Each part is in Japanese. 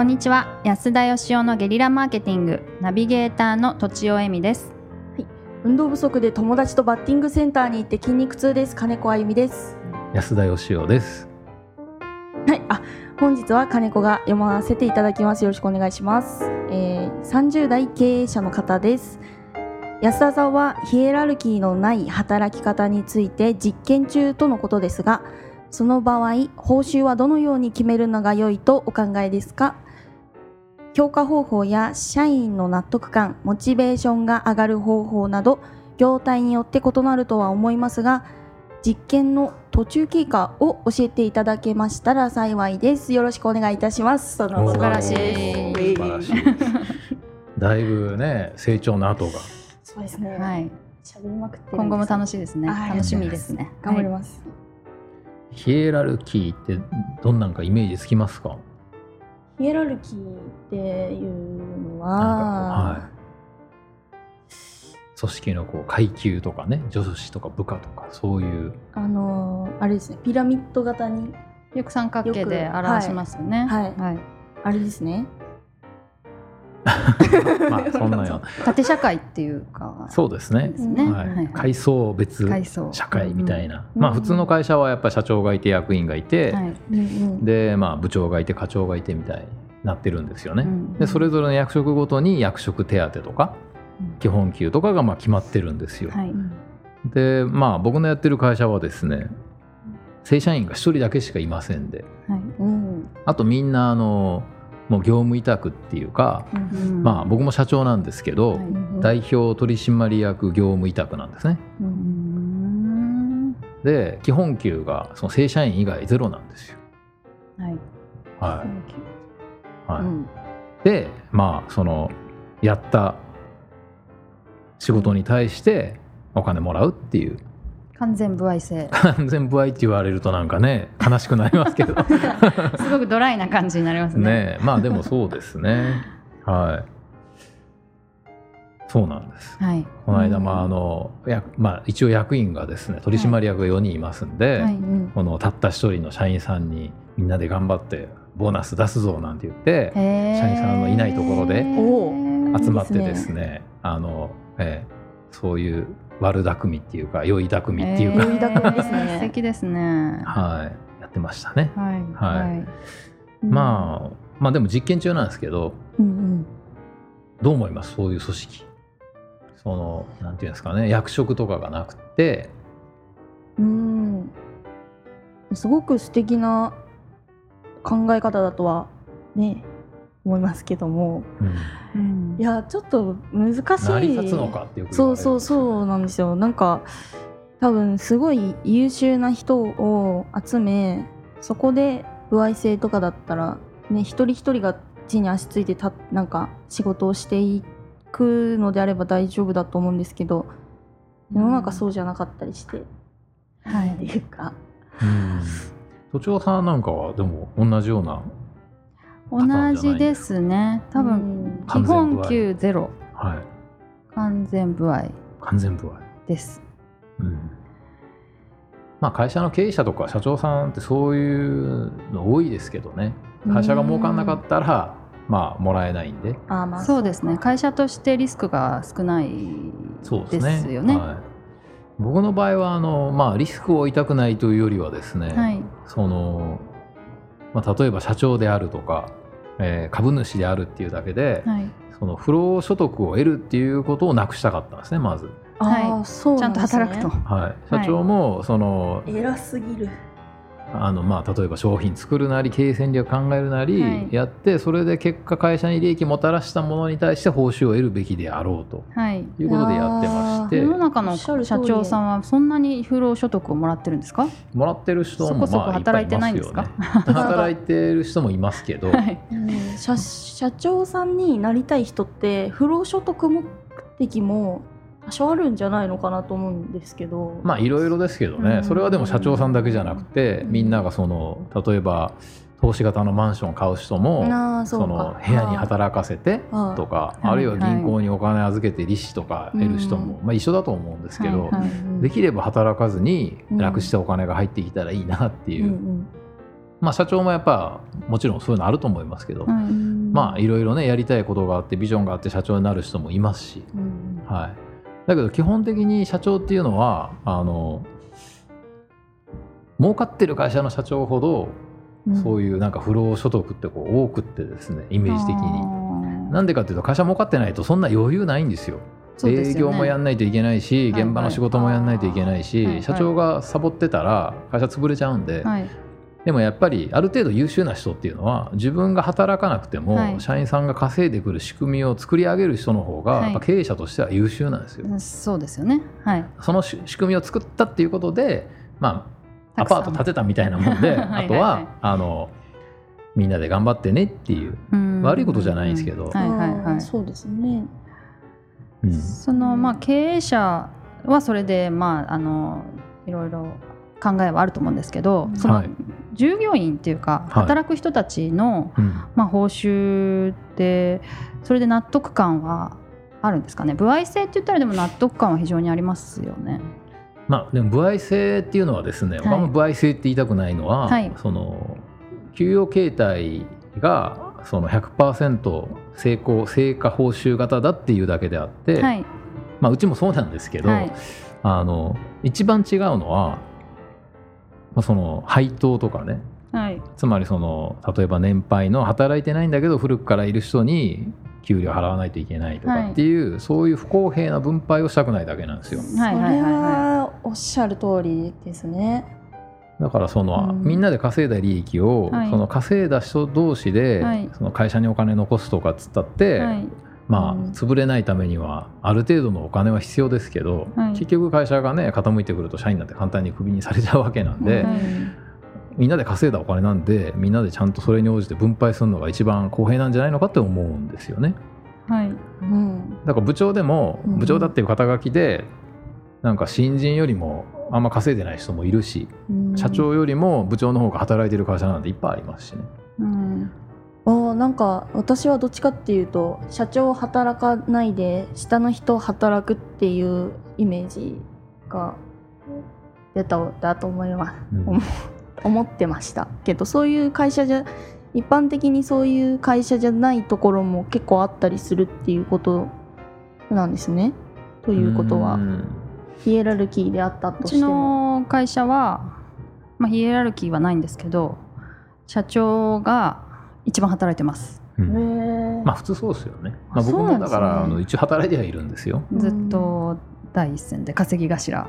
こんにちは。安田義雄のゲリラマーケティングナビゲーターの土地尾恵美です。運動不足で友達とバッティングセンターに行って筋肉痛です。金子あゆみです。安田義雄です。はい。あ本日は金子が読ませていただきます。よろしくお願いします、えー、30代経営者の方です。安田さんはヒエラルキーのない働き方について実験中とのことですがその場合報酬はどのように決めるのが良いとお考えですか？評価方法や社員の納得感モチベーションが上がる方法など業態によって異なるとは思いますが実験の途中経過を教えていただけましたら幸いです。よろしくお願いいたします。素おー素晴らしい。素晴らしい。だいぶね成長の後が。そうですね。はい。喋りまくって今後も楽しいですね。はい。楽しみですね。頑張りはい。ます、ヒエラルキーってどんなんかイメージつきますか？ヒエラルキーっていうのは、はい組織のこう階級とかね上司とか部下とかそういうあのーあれですねピラミッド型によく三角形で表しますよね。はい。はい。あれですね まあそんなよ縦社会っていうか。そうですね。階層別社会みたいな、うんまあ普通の会社はやっぱり社長がいて役員がいて、でまあ部長がいて課長がいてみたいになってるんですよね、うんでそれぞれの役職ごとに役職手当とか基本給とかがまあ決まってるんですよ、はい。でまあ僕のやってる会社はですね正社員が1人だけしかいませんで。あとみんなあのもう業務委託っていうか、うん。まあ僕も社長なんですけど、はい。代表取締役業務委託なんですね。で基本給がその正社員以外ゼロなんですよ。はい。はい、はい。うん。でまあそのやった仕事に対してお金もらうっていう完全不愛性完全不愛って言われるとなんかね悲しくなりますけど。すごくドライな感じになりますね。ねまあでもそうですね。はい。そうなんです。はい。この間、うん。まああのやまあ、一応役員がですね取締役が4人いますんで、はいうん。このたった一人の社員さんにみんなで頑張ってボーナス出すぞなんて言って社社員さんのいないところでお集まってですすね。あの、ええそういう悪巧みっていうか良い巧みっていうか、良い巧みですね。素敵ですね。はいやってましたね。はいはい。うん。まあまあでも実験中なんですけどうんうん。どう思います？そういう組織。そのなんていうんですかね。役職とかがなくて。うん。すごく素敵な考え方だとはね思いますけども。うん。うんいやちょっと難しい。成り立つのかってよく言そうそうそうなんですよ。なんか多分すごい優秀な人を集めそこで歩合制とかだったらね一人一人が地に足ついてたなんか仕事をしていくのであれば大丈夫だと思うんですけど世の中そうじゃなかったりして、はい。っていうか。うん。都庁さんなんかはでも同じような同じですね。多分うん。基本給ゼロ。はい。完全不愛完全不愛です。うん。まあ会社の経営者とか社長さんってそういうの多いですけどね。会社が儲かんなかったらまあもらえないんで。あーまあそうですね。か会社としてリスクが少ないでですすね。よね。はい、僕の場合はあの、まあ、リスクを負いたくないというよりはですね、はい。そのまあ、例えば社長であるとか、えー株主であるっていうだけで、はい。その不労所得を得るっていうことをなくしたかったんですねまず、はい。そうちゃんんですね。働くと。はい、社長もその、偉すぎるあのまあ、例えば商品作るなり経営戦略考えるなりはい。やって、それで結果会社に利益もたらしたものに対して報酬を得るべきであろうとはい。いうことでやってまして世の中のおっしゃる通り社長さんはそんなに不労所得をもらってるんですか？もらってる人もそこそこ働いてないんですか？働いてる人もいますけど、はい。うん社社長さんになりたい人って不労所得目的も多少あるんじゃないのかなと思うんですけど、まあいろいろですけどね、うん。それはでも社長さんだけじゃなくて、うん。みんながその例えば投資型のマンションを買う人もその部屋に働かせてとかあるいは銀行にお金預けて利子とか得る人も、まあ、一緒だと思うんですけど、はいはい。うん。できれば働かずに楽してお金が入ってきたらいいなっていう、うんうん。まあ、社長もやっぱもちろんそういうのあると思いますけど、はいまあいろいろねやりたいことがあってビジョンがあって社長になる人もいますし、うん。はい、だけど基本的に社長っていうのはあの儲かってる会社の社長ほどそういうなんか不労所得ってこう多くってですねイメージ的に。なんでかっていうと会社儲かってないとそんな余裕ないんですよ。ね。営業もやんないといけないし、はい現場の仕事もやんないといけないし、はいはい。社長がサボってたら会社潰れちゃうんで、はいでもやっぱりある程度優秀な人っていうのは自分が働かなくても、はい。社員さんが稼いでくる仕組みを作り上げる人の方が、はい。やっぱ経営者としては優秀なんですよ。そうですよね。はい。そのし仕組みを作ったっていうことで、まあ、アパート建てたみたいなもんで はいはいはい。あとはあのみんなで頑張ってねっていう、うん。悪いことじゃないんですけど。はいはいはい。そうですね。うん。そのまあ経営者はそれでまああのいろいろ考えはあると思うんですけど、そのはい従業員っていうかはい。働く人たちの、うん。まあ報酬でそれで納得感はあるんですかね？歩合制って言ったらでも納得感は非常にありますよね。まあ、でも歩合制っていうのはですね、は歩合制って言いたくないのは、はい。その給与形態がその100%成功成果報酬型だっていうだけであって、はい。まあ、うちもそうなんですけど、はい。あの一番違うのは、まあ、その配当とかね。はい。つまりその例えば年配の働いてないんだけど古くからいる人に給料払わないといけないとかっていう、そういう不公平な分配をしたくないだけなんですよ。はいはいはいそれははおっしゃる通りですね。だからその、うん。みんなで稼いだ利益を、はい。その稼いだ人同士で、はい。その会社にお金残すとかっつったって、い。はいまあうん。潰れないためにはある程度のお金は必要ですけど、はい。結局会社がね傾いてくると社員なんて簡単にクビにされちゃうわけなんで、はい。みんなで稼いだお金なんでみんなでちゃんとそれに応じて分配するのが一番公平なんじゃないのかって思うんですよね。はい。うん。だから部長でもうん。部長だっていう肩書きでなんか新人よりもあんま稼いでない人もいるし、うん。社長よりも部長の方が働いてる会社なんていっぱいありますしね。うんあーなんか私はどっちかっていうと社長働かないで下の人働くっていうイメージが出ただと思います。うん。思思ってました。けどそういう会社じゃ一般的にそういう会社じゃないところも結構あったりするっていうことなんですね。ということは。うん。ヒエラルキーであったうちとしても。の会社は、まあ、ヒエラルキーはないんですけど社長が一番働いてます。うん。まあ普通そうですよね。まあ、あ僕もだから、あの一応働いてはいるんですよ。うんずっと第一線で稼ぎ頭。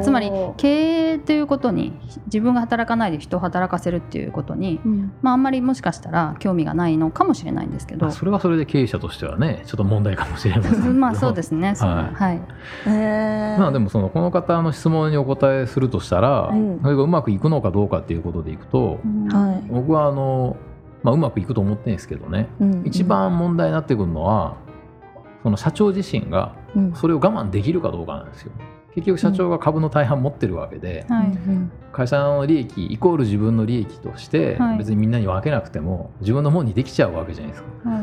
つまり経営ということに自分が働かないで人を働かせるっていうことに、うん。まあ、あんまりもしかしたら興味がないのかもしれないんですけど。まあそれはそれで経営者としてはねちょっと問題かもしれませんけど。まあそうですね。はい。はい。まあでもそのこの方の質問にお答えするとしたら、うん。それがうまくいくのかどうかっていうことでいくと、は僕はあの、まあ、うまくいくと思ってるんですけどね、いうん。一番問題になってくるのはその社長自身がうん。それを我慢できるかどうかなんですよ。結局社長が株の大半持ってるわけで、会社の利益イコール自分の利益としてはい。別にみんなに分けなくても自分のもんにできちゃうわけじゃないですか。は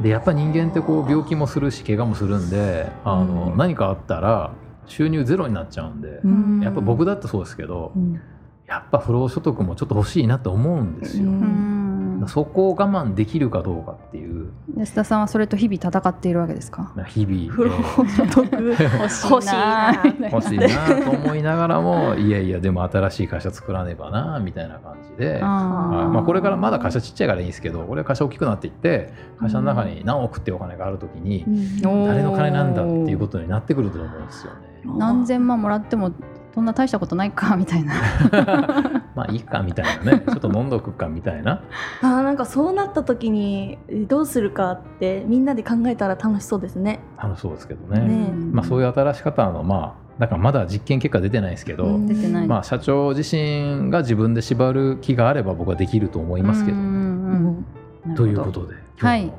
い。でやっぱ人間ってこう病気もするし怪我もするんであの、うん。何かあったら収入ゼロになっちゃうんで、うん。やっぱ僕だってそうですけど、うん。やっぱ不労所得もちょっと欲しいなと思うんですよ。ううんんそこを我慢できるかどうかっていう。安田さんはそれと日々戦っているわけですか？まあ日々、不労所得欲欲しいな。欲しいなと思いながらもいやいやでも新しい会社作らねばなみたいな感じで。あー。はいまあ、これからまだ会社ちっちゃいからいいんですけどこれ会社大きくなっていって会社の中に何億ってお金があるときに誰の金なんだっていうことになってくると思うんですよね。何千万もらってもそんな大したことないかみたいな まあいいかみたいなね。ちょっと飲んどくかみたいな。あーなんかそうなった時にえどうするかってみんなで考えたら楽しそうですね。楽しそうですけどね。ねまあ、そういう新し方のまあだからまだ実験結果出てないですけど、うん。出てない。まあ、社長自身が自分で縛る気があれば僕はできると思いますけど。うんうんうんなるほど。ということではい。今日の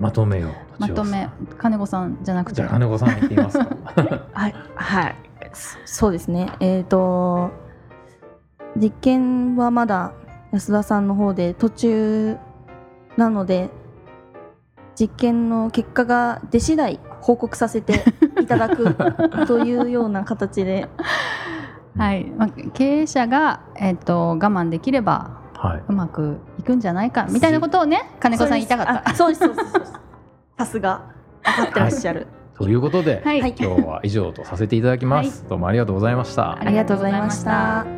まとめをまとめ。金子さんじゃなくて。じゃあ金子さん言ってみますか。はい、はい、そそうですね。えっ、と実験はまだ安田さんの方で途中なので実験の結果が出次第報告させていただく というような形で、はい、まあ、経営者が、えっと我慢できればはい。うまくいくんじゃないかみたいなことをね金子さん言いたかった。そうです。あそうですさすが。分かってらっしゃる、ということで、はい。はい。今日は以上とさせていただきます、どうもありがとうございました。ありがとうございました